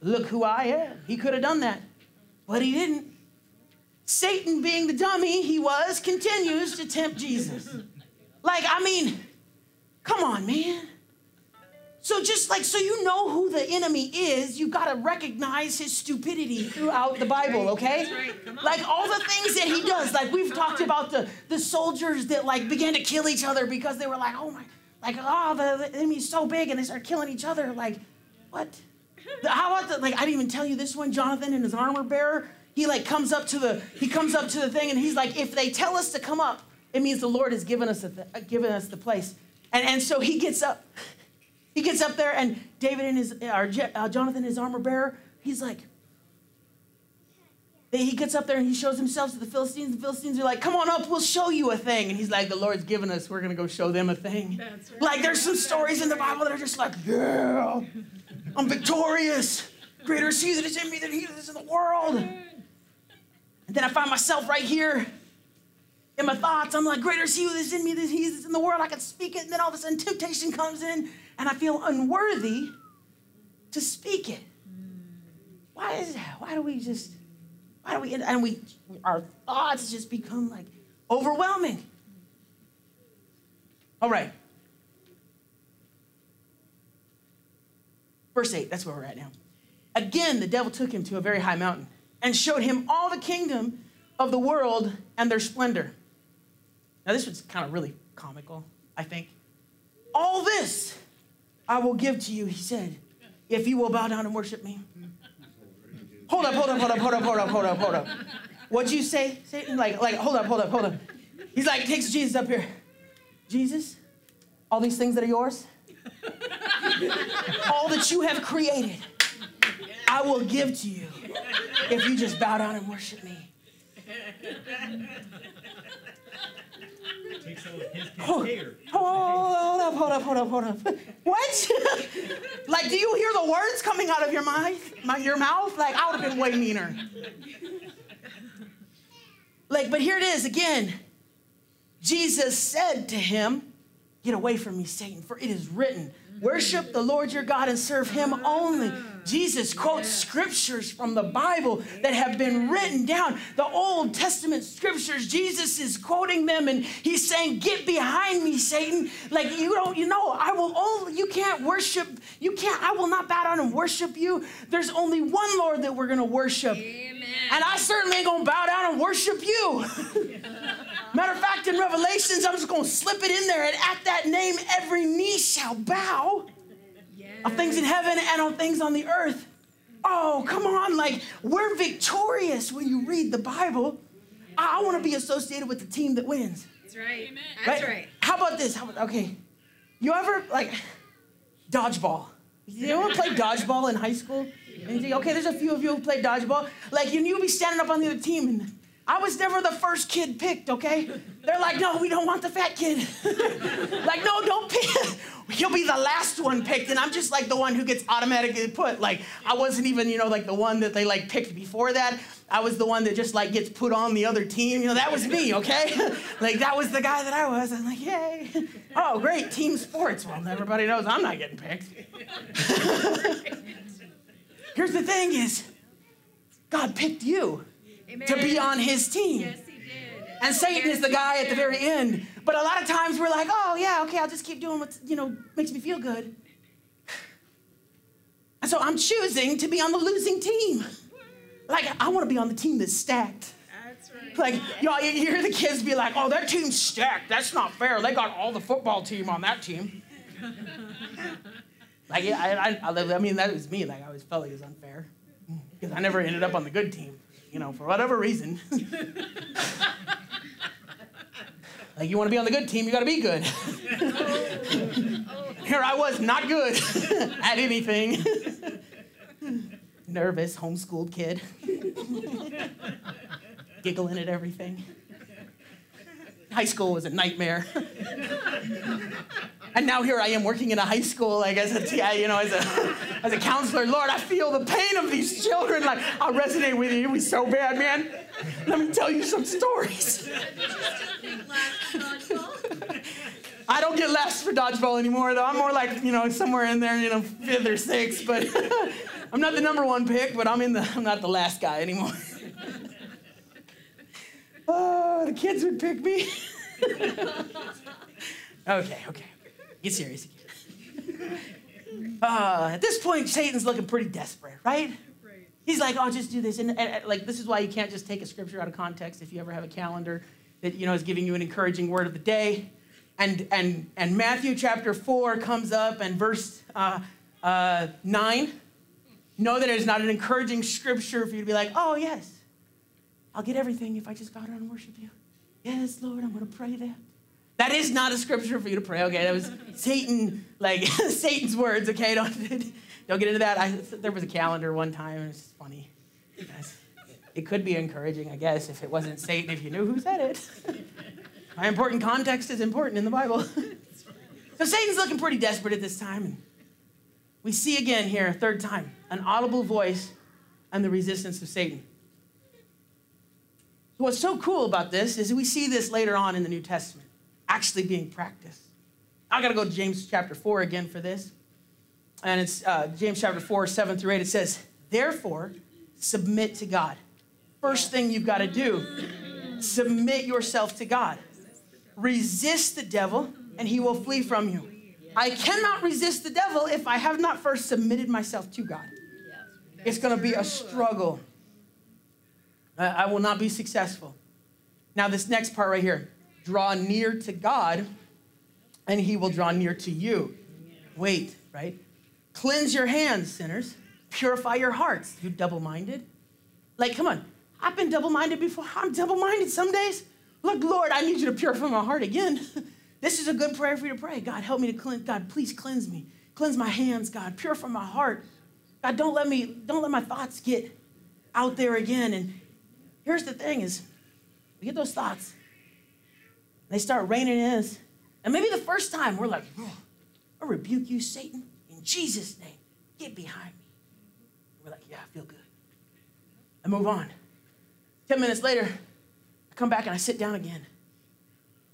look who I am. He could have done that, but he didn't. Satan, being the dummy he was, continues to tempt Jesus. Like, I mean, come on, man. So just like so you know who the enemy is, you got to recognize his stupidity throughout the Bible, okay? Right. Like all the things that he does. Like we've talked about the the soldiers that like began to kill each other because they were like, "Oh my, like oh the, the enemy's so big and they start killing each other." Like, what? The- How about the like I didn't even tell you this one, Jonathan and his armor bearer. He like comes up to the he comes up to the thing and he's like, "If they tell us to come up, it means the Lord has given us a th- given us the place." And and so he gets up he gets up there, and David and his, or uh, Jonathan, his armor bearer, he's like, he gets up there and he shows himself to the Philistines. The Philistines are like, come on up, we'll show you a thing. And he's like, the Lord's given us, we're going to go show them a thing. Right. Like, there's some stories in the Bible that are just like, yeah, I'm victorious. Greater is he that is in me than he that is in the world. And then I find myself right here in my thoughts. I'm like, greater is he that is in me than he that is in the world. I can speak it. And then all of a sudden, temptation comes in, and I feel unworthy to speak it. Why is that? Why do we just, why do we, and we, our thoughts just become like overwhelming. All right. Verse 8, that's where we're at now. Again, the devil took him to a very high mountain and showed him all the kingdom of the world and their splendor. Now, this was kind of really comical, I think. All this I will give to you, he said, if you will bow down and worship me. Hold up, hold up, hold up, hold up, hold up, hold up, hold up. What'd you say, Satan? Like, like, hold up, hold up, hold up. He's like, takes Jesus up here. Jesus, all these things that are yours, all that you have created, I will give to you if you just bow down and worship me. Take some his Hold, care. hold up, hold up, hold up, hold up. What? like, do you hear the words coming out of your mouth? My, your mouth? Like, I would have been way meaner. Like, but here it is again. Jesus said to him, Get away from me, Satan, for it is written, Worship the Lord your God and serve him only. Jesus quotes scriptures from the Bible that have been written down. The Old Testament scriptures, Jesus is quoting them and he's saying, Get behind me, Satan. Like, you don't, you know, I will only, you can't worship, you can't, I will not bow down and worship you. There's only one Lord that we're gonna worship. Amen. And I certainly ain't gonna bow down and worship you. Matter of fact, in Revelations, I'm just gonna slip it in there, and at that name, every knee shall bow Yes. of things in heaven and on things on the earth. Oh, come on, like we're victorious when you read the Bible. I, I wanna be associated with the team that wins. That's right. That's right. How about this? How about, okay. You ever, like, dodgeball? You ever play dodgeball in high school? Anything? Okay, there's a few of you who played dodgeball. Like, and you'll be standing up on the other team, and I was never the first kid picked, okay? They're like, no, we don't want the fat kid. like, no, don't pick. He'll be the last one picked. And I'm just like the one who gets automatically put. Like, I wasn't even, you know, like the one that they like picked before that. I was the one that just like gets put on the other team. You know, that was me, okay? like, that was the guy that I was. I'm like, yay. Oh, great, team sports. Well, everybody knows I'm not getting picked. Here's the thing is, God picked you. Amen. to be on his team. Yes, he did. And Satan is the guy at the very end. But a lot of times we're like, oh, yeah, okay, I'll just keep doing what, you know, makes me feel good. And so I'm choosing to be on the losing team. Like, I want to be on the team that's stacked. That's right. Like, y'all, you hear the kids be like, oh, their team's stacked. That's not fair. They got all the football team on that team. like, I, I, I, I mean, that was me. Like, I always felt like it was unfair because I never ended up on the good team you know, for whatever reason. like you want to be on the good team, you got to be good. Here I was, not good at anything. Nervous, homeschooled kid. Giggling at everything. High school was a nightmare. And now here I am working in a high school, like as a, you know, as a, as a counselor. Lord, I feel the pain of these children. Like, I resonate with you. It was so bad, man. Let me tell you some stories. I don't get laughs for dodgeball anymore, though. I'm more like, you know, somewhere in there, you know, fifth or sixth. But I'm not the number one pick, but I'm in the, I'm not the last guy anymore. Oh, the kids would pick me. okay, okay. Get serious Uh, at this point, Satan's looking pretty desperate, right? right. He's like, "Oh, just do this," and, and, and, like this is why you can't just take a scripture out of context. If you ever have a calendar that you know is giving you an encouraging word of the day, and and and Matthew chapter four comes up and verse uh, uh, nine. Know that it is not an encouraging scripture for you to be like, "Oh yes, I'll get everything if I just bow down and worship you." Yes, Lord, I'm going to pray that. That is not a scripture for you to pray. Okay, that was Satan, like Satan's words. Okay, don't don't get into that. I, there was a calendar one time, it's funny. It could be encouraging, I guess, if it wasn't Satan, if you knew who said it. My important context is important in the Bible. so Satan's looking pretty desperate at this time. And we see again here, third time, an audible voice and the resistance of Satan. What's so cool about this is we see this later on in the New Testament actually being practiced. I got to go to James chapter 4 again for this. And it's uh, James chapter 4, 7 through 8. It says, Therefore, submit to God. First thing you've got to do, submit yourself to God. Resist the devil, and he will flee from you. I cannot resist the devil if I have not first submitted myself to God. It's going to be a struggle. I will not be successful. Now, this next part right here draw near to God, and he will draw near to you. Wait, right? Cleanse your hands, sinners. Purify your hearts, you double minded. Like, come on. I've been double minded before. I'm double minded some days. Look, Lord, I need you to purify my heart again. this is a good prayer for you to pray. God, help me to cleanse. God, please cleanse me. Cleanse my hands, God. Purify my heart. God, don't let me, don't let my thoughts get out there again. And here's the thing is, we get those thoughts. They start raining in us. And maybe the first time we're like, oh, I rebuke you, Satan, in Jesus' name. Get behind me. We're like, yeah, I feel good. I move on. 10 minutes later, I come back and I sit down again.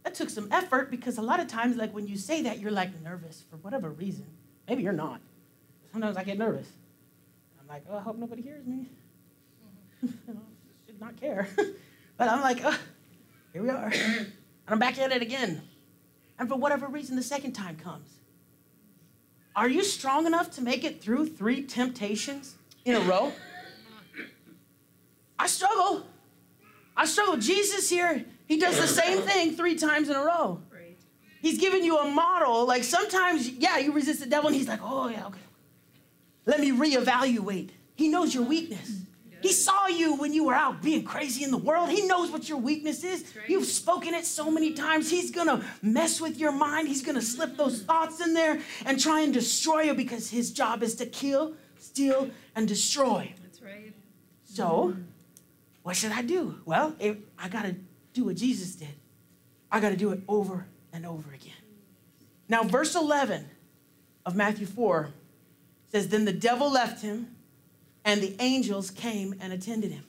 That took some effort because a lot of times, like when you say that, you're like nervous for whatever reason. Maybe you're not. Sometimes I get nervous. I'm like, oh, I hope nobody hears me. Mm-hmm. Not care. but I'm like, oh, here we are. And I'm back at it again. And for whatever reason, the second time comes. Are you strong enough to make it through three temptations in a row? I struggle. I struggle. Jesus here, he does the same thing three times in a row. He's giving you a model. Like sometimes, yeah, you resist the devil, and he's like, oh, yeah, okay. Let me reevaluate. He knows your weakness. He saw you when you were out being crazy in the world. He knows what your weakness is. Right. You've spoken it so many times. He's going to mess with your mind. He's going to slip those mm-hmm. thoughts in there and try and destroy you because his job is to kill, steal, and destroy. That's right. So, what should I do? Well, I got to do what Jesus did. I got to do it over and over again. Now, verse 11 of Matthew 4 says, Then the devil left him, and the angels came and attended him.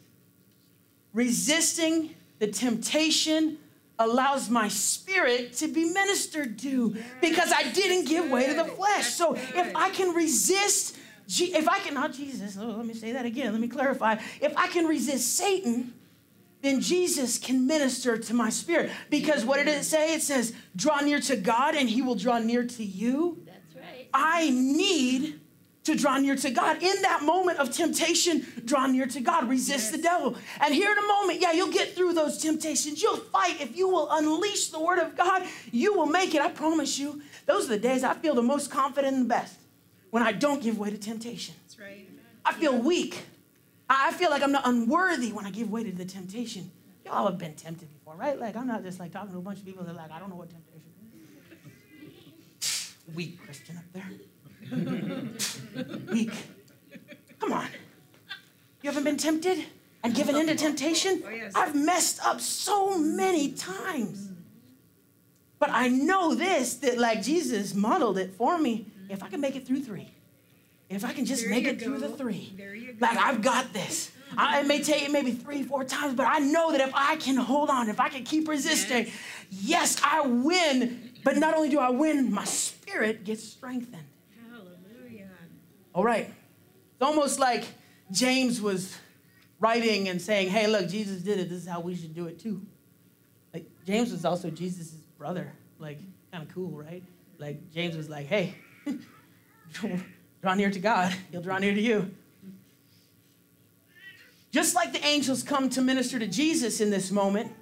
Resisting the temptation allows my spirit to be ministered to because I didn't give way to the flesh. So if I can resist, if I can, not Jesus, oh, let me say that again, let me clarify. If I can resist Satan, then Jesus can minister to my spirit. Because what did it say? It says, draw near to God and he will draw near to you. That's right. I need to draw near to God. In that moment of temptation, draw near to God, resist yes. the devil. And here in a moment, yeah, you'll get through those temptations. You'll fight. If you will unleash the word of God, you will make it. I promise you. Those are the days I feel the most confident and the best when I don't give way to temptation. That's right. I feel weak. I feel like I'm not unworthy when I give way to the temptation. Y'all have been tempted before, right? Like I'm not just like talking to a bunch of people that are like, I don't know what temptation is. Weak Christian up there. Weak. Come on. You haven't been tempted and given in to temptation? Oh, yes. I've messed up so many times. But I know this that, like Jesus modeled it for me. If I can make it through three, if I can just there make it go. through the three, like I've got this. I, it may take it maybe three, four times, but I know that if I can hold on, if I can keep resisting, yes, yes I win. But not only do I win, my spirit gets strengthened. All right. It's almost like James was writing and saying, hey, look, Jesus did it. This is how we should do it too. Like, James was also Jesus' brother. Like, kind of cool, right? Like, James was like, hey, draw near to God, he'll draw near to you. Just like the angels come to minister to Jesus in this moment,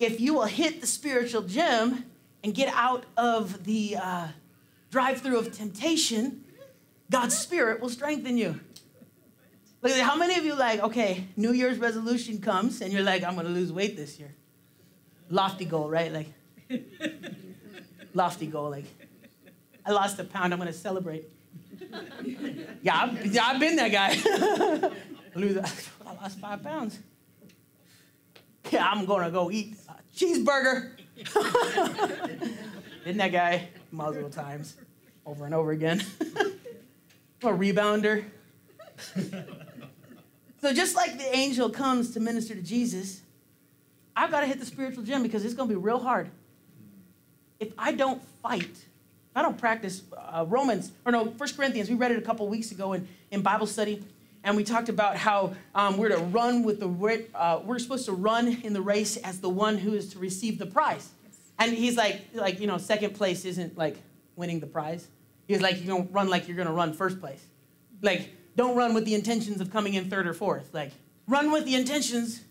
if you will hit the spiritual gym and get out of the uh, drive through of temptation, God's Spirit will strengthen you. Look, how many of you like, okay, New Year's resolution comes and you're like, I'm gonna lose weight this year? Lofty goal, right? Like, lofty goal, like, I lost a pound, I'm gonna celebrate. Yeah, I've, yeah, I've been that guy. lose, I lost five pounds. Yeah, I'm gonna go eat a cheeseburger. Been that guy multiple times, over and over again a rebounder. so just like the angel comes to minister to Jesus, I've got to hit the spiritual gym because it's going to be real hard. If I don't fight, If I don't practice uh, Romans, or no, First Corinthians, we read it a couple weeks ago in, in Bible study, and we talked about how um, we're to run with the, uh, we're supposed to run in the race as the one who is to receive the prize. And he's like, like, you know, second place isn't like winning the prize. He's like, you don't run like you're going to run first place. Like, don't run with the intentions of coming in third or fourth. Like, run with the intentions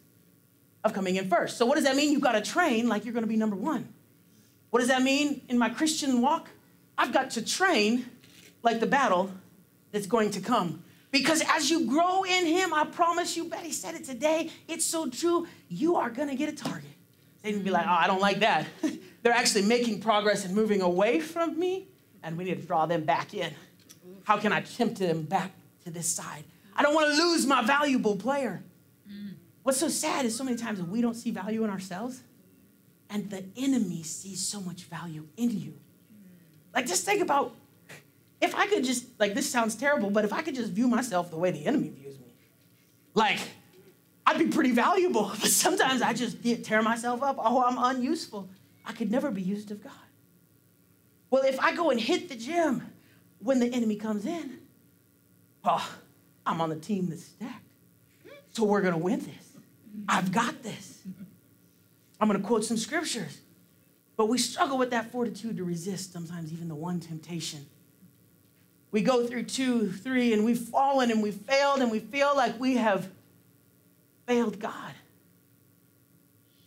of coming in first. So, what does that mean? You've got to train like you're going to be number one. What does that mean in my Christian walk? I've got to train like the battle that's going to come. Because as you grow in Him, I promise you, Betty said it today, it's so true, you are going to get a target. They'd be like, oh, I don't like that. They're actually making progress and moving away from me and we need to draw them back in. How can I tempt them back to this side? I don't want to lose my valuable player. What's so sad is so many times we don't see value in ourselves, and the enemy sees so much value in you. Like, just think about if I could just, like, this sounds terrible, but if I could just view myself the way the enemy views me, like, I'd be pretty valuable. But sometimes I just tear myself up. Oh, I'm unuseful. I could never be used of God. Well, if I go and hit the gym when the enemy comes in, well, I'm on the team that's stacked. So we're going to win this. I've got this. I'm going to quote some scriptures. But we struggle with that fortitude to resist sometimes even the one temptation. We go through two, three, and we've fallen and we've failed and we feel like we have failed God.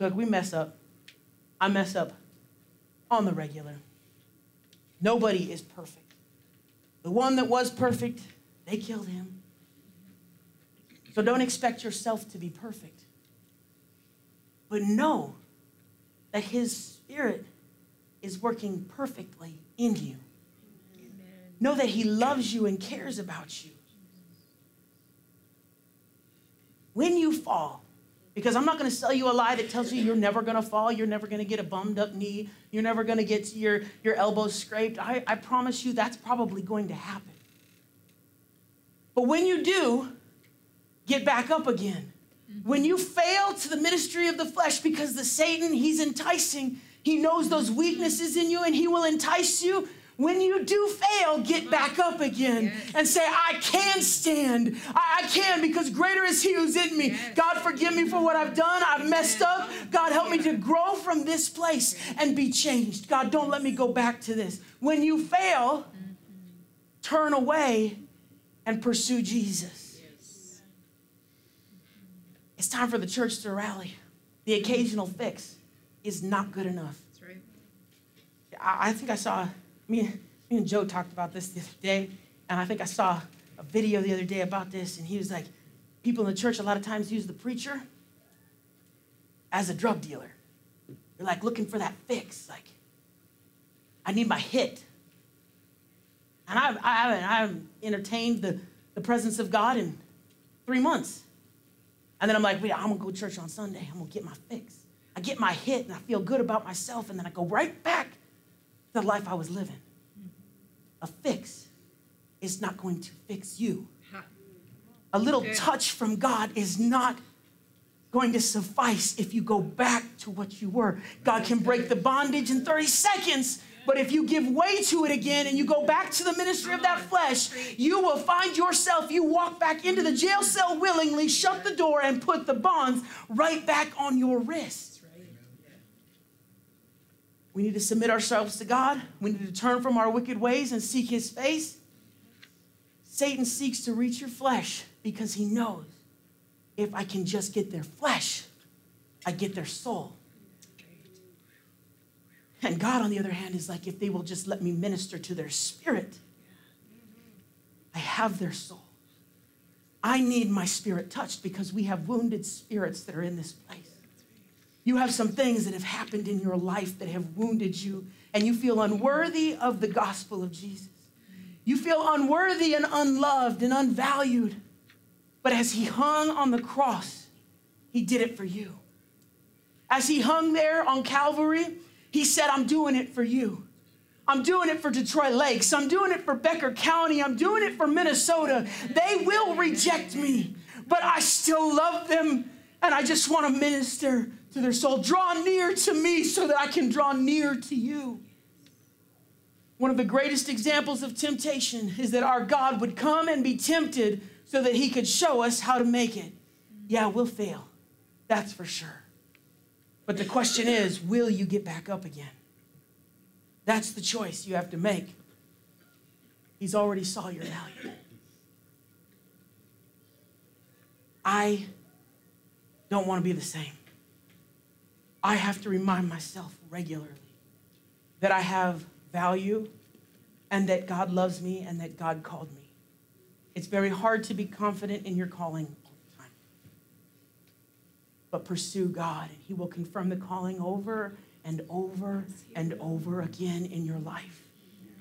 Look, we mess up. I mess up on the regular. Nobody is perfect. The one that was perfect, they killed him. So don't expect yourself to be perfect. But know that his spirit is working perfectly in you. Amen. Know that he loves you and cares about you. When you fall, Because I'm not going to sell you a lie that tells you you're never going to fall, you're never going to get a bummed up knee, you're never going to get your, your elbows scraped. I, I promise you that's probably going to happen. But when you do, get back up again. When you fail to the ministry of the flesh because the Satan, he's enticing, he knows those weaknesses in you and he will entice you when you do fail, get back up again yes. and say, I can stand. I, I, can because greater is He who's in me. Yes. God, forgive me for what I've done. I've messed up. God, help me to grow from this place and be changed. God, don't let me go back to this. When you fail, turn away and pursue Jesus. Yes. It's time for the church to rally. The occasional fix is not good enough. That's right. I, I think I saw me, me and Joe talked about this the other day, and I think I saw a video the other day about this, and he was like, people in the church a lot of times use the preacher as a drug dealer. They're like looking for that fix, like, I need my hit. And I've, I haven't, I haven't entertained the, the presence of God in three months. And then I'm like, wait, I'm gonna go to church on Sunday. I'm gonna get my fix. I get my hit and I feel good about myself, and then I go right back the life I was living. A fix is not going to fix you. A little touch from God is not going to suffice if you go back to what you were. God can break the bondage in 30 seconds, but if you give way to it again and you go back to the ministry of that flesh, you will find yourself, you walk back into the jail cell willingly, shut the door, and put the bonds right back on your wrist. We need to submit ourselves to God. We need to turn from our wicked ways and seek his face. Satan seeks to reach your flesh because he knows if I can just get their flesh, I get their soul. And God, on the other hand, is like, if they will just let me minister to their spirit, I have their soul. I need my spirit touched because we have wounded spirits that are in this place. You have some things that have happened in your life that have wounded you, and you feel unworthy of the gospel of Jesus. You feel unworthy and unloved and unvalued. But as he hung on the cross, he did it for you. As he hung there on Calvary, he said, I'm doing it for you. I'm doing it for Detroit Lakes. I'm doing it for Becker County. I'm doing it for Minnesota. They will reject me, but I still love them and I just want to minister to their soul. Draw near to me so that I can draw near to you. One of the greatest examples of temptation is that our God would come and be tempted so that he could show us how to make it. Yeah, we'll fail. That's for sure. But the question is will you get back up again? That's the choice you have to make. He's already saw your value. I don't want to be the same. I have to remind myself regularly that I have value and that God loves me and that God called me. It's very hard to be confident in your calling all the time. But pursue God, and He will confirm the calling over and over and over again in your life.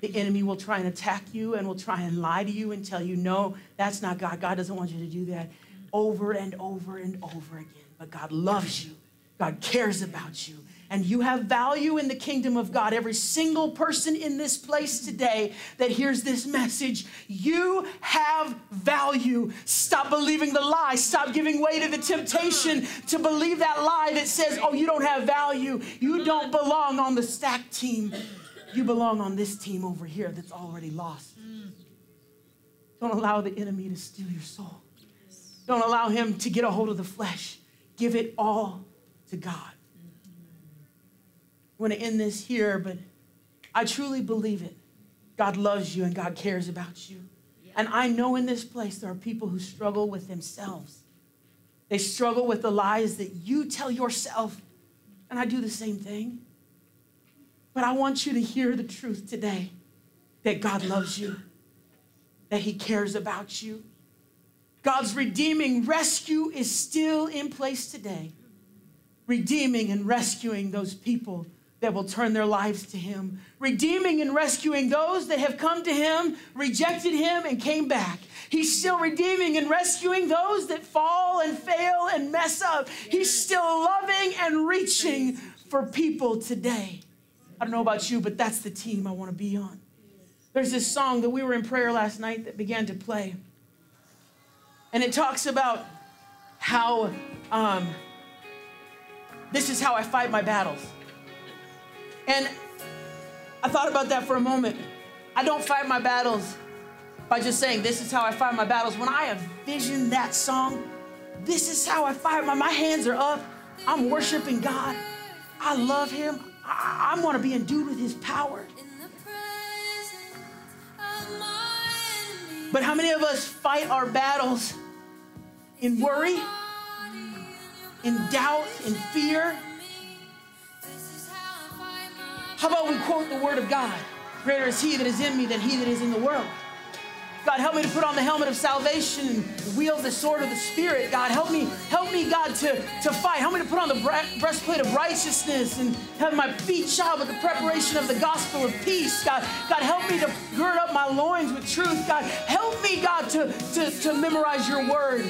The enemy will try and attack you and will try and lie to you and tell you, no, that's not God. God doesn't want you to do that over and over and over again. But God loves you, God cares about you. And you have value in the kingdom of God. Every single person in this place today that hears this message, you have value. Stop believing the lie. Stop giving way to the temptation to believe that lie that says, oh, you don't have value. You don't belong on the stack team. You belong on this team over here that's already lost. Don't allow the enemy to steal your soul. Don't allow him to get a hold of the flesh. Give it all to God. I want to end this here, but I truly believe it. God loves you and God cares about you. And I know in this place there are people who struggle with themselves. They struggle with the lies that you tell yourself. And I do the same thing. But I want you to hear the truth today that God loves you, that He cares about you, God's redeeming rescue is still in place today, redeeming and rescuing those people that will turn their lives to Him, redeeming and rescuing those that have come to Him, rejected Him, and came back. He's still redeeming and rescuing those that fall and fail and mess up. He's still loving and reaching for people today. I don't know about you, but that's the team I want to be on. There's this song that we were in prayer last night that began to play. And it talks about how um, this is how I fight my battles. And I thought about that for a moment. I don't fight my battles by just saying, This is how I fight my battles. When I envision that song, this is how I fight my my hands are up. I'm worshiping God. I love Him. I, I want to be endued with His power. But how many of us fight our battles in worry, in doubt, in fear? How about we quote the Word of God? Greater is He that is in me than He that is in the world. God, help me to put on the helmet of salvation and wield the sword of the Spirit. God, help me, help me, God, to, to fight. Help me to put on the breastplate of righteousness and have my feet shod with the preparation of the gospel of peace. God, God, help me to gird up my loins with truth. God, help me, God, to, to, to memorize your word.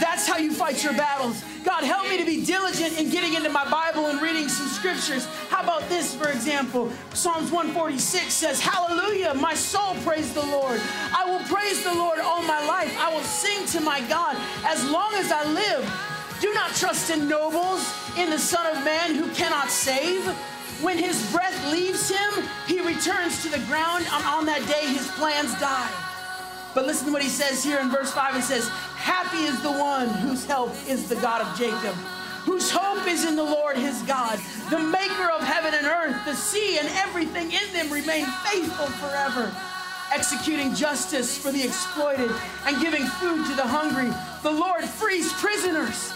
That's how you fight your battles. God, help me to be diligent in getting into my Bible and reading some scriptures. How about this, for example? Psalms 146 says, Hallelujah, my soul praise the Lord. I will praise the Lord all my life. I will sing to my God as long as I live. Do not trust in nobles, in the Son of Man who cannot save. When his breath leaves him, he returns to the ground, and on that day his plans die. But listen to what he says here in verse 5. It says, Happy is the one whose help is the God of Jacob, whose hope is in the Lord his God, the maker of heaven and earth, the sea and everything in them remain faithful forever, executing justice for the exploited and giving food to the hungry. The Lord frees prisoners.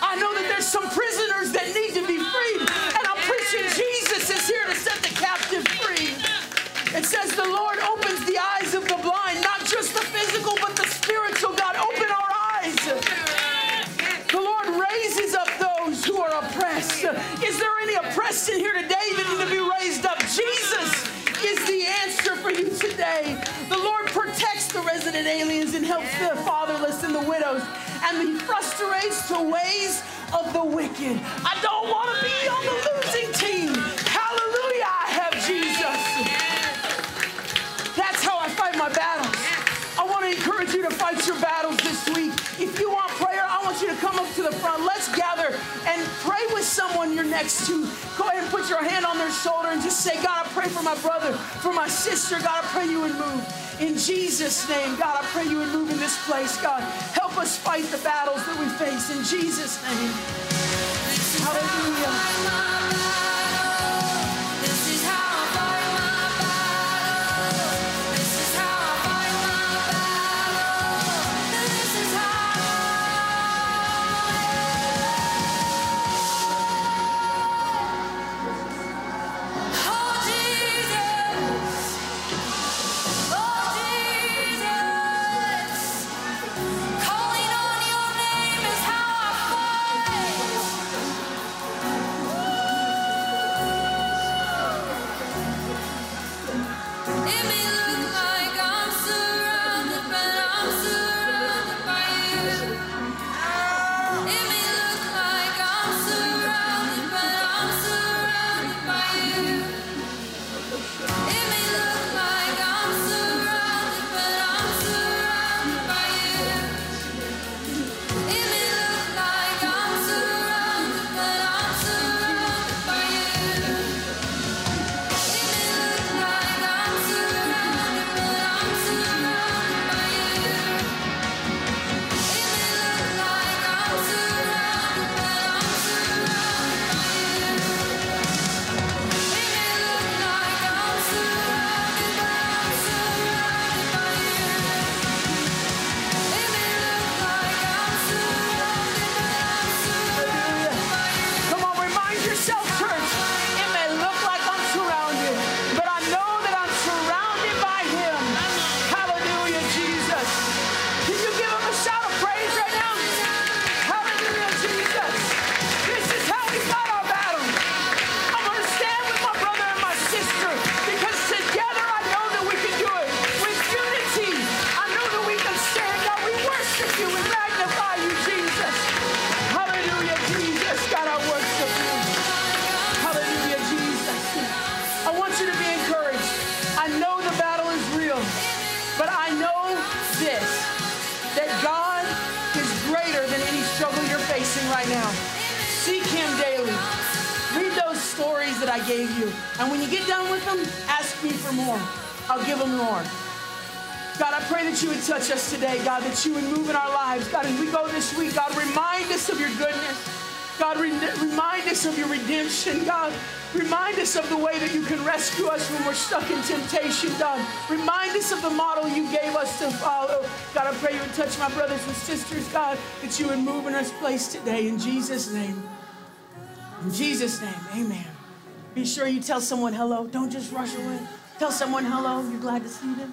I know that there's some prisoners that need to be freed, and I'm preaching Jesus is here to set the captive free. It says the Lord opens the eyes and He frustrates the ways of the wicked. I don't want to be on the next to. Go ahead and put your hand on their shoulder and just say, God, I pray for my brother, for my sister. God, I pray you would move. In Jesus' name, God, I pray you would move in this place. God, help us fight the battles that we face. In Jesus' name. Hallelujah. Remind us of your redemption, God. Remind us of the way that you can rescue us when we're stuck in temptation, God. Remind us of the model you gave us to follow. God, I pray you would touch my brothers and sisters, God, that you would move in this place today. In Jesus' name. In Jesus' name, amen. Be sure you tell someone hello. Don't just rush away. Tell someone hello. You're glad to see them.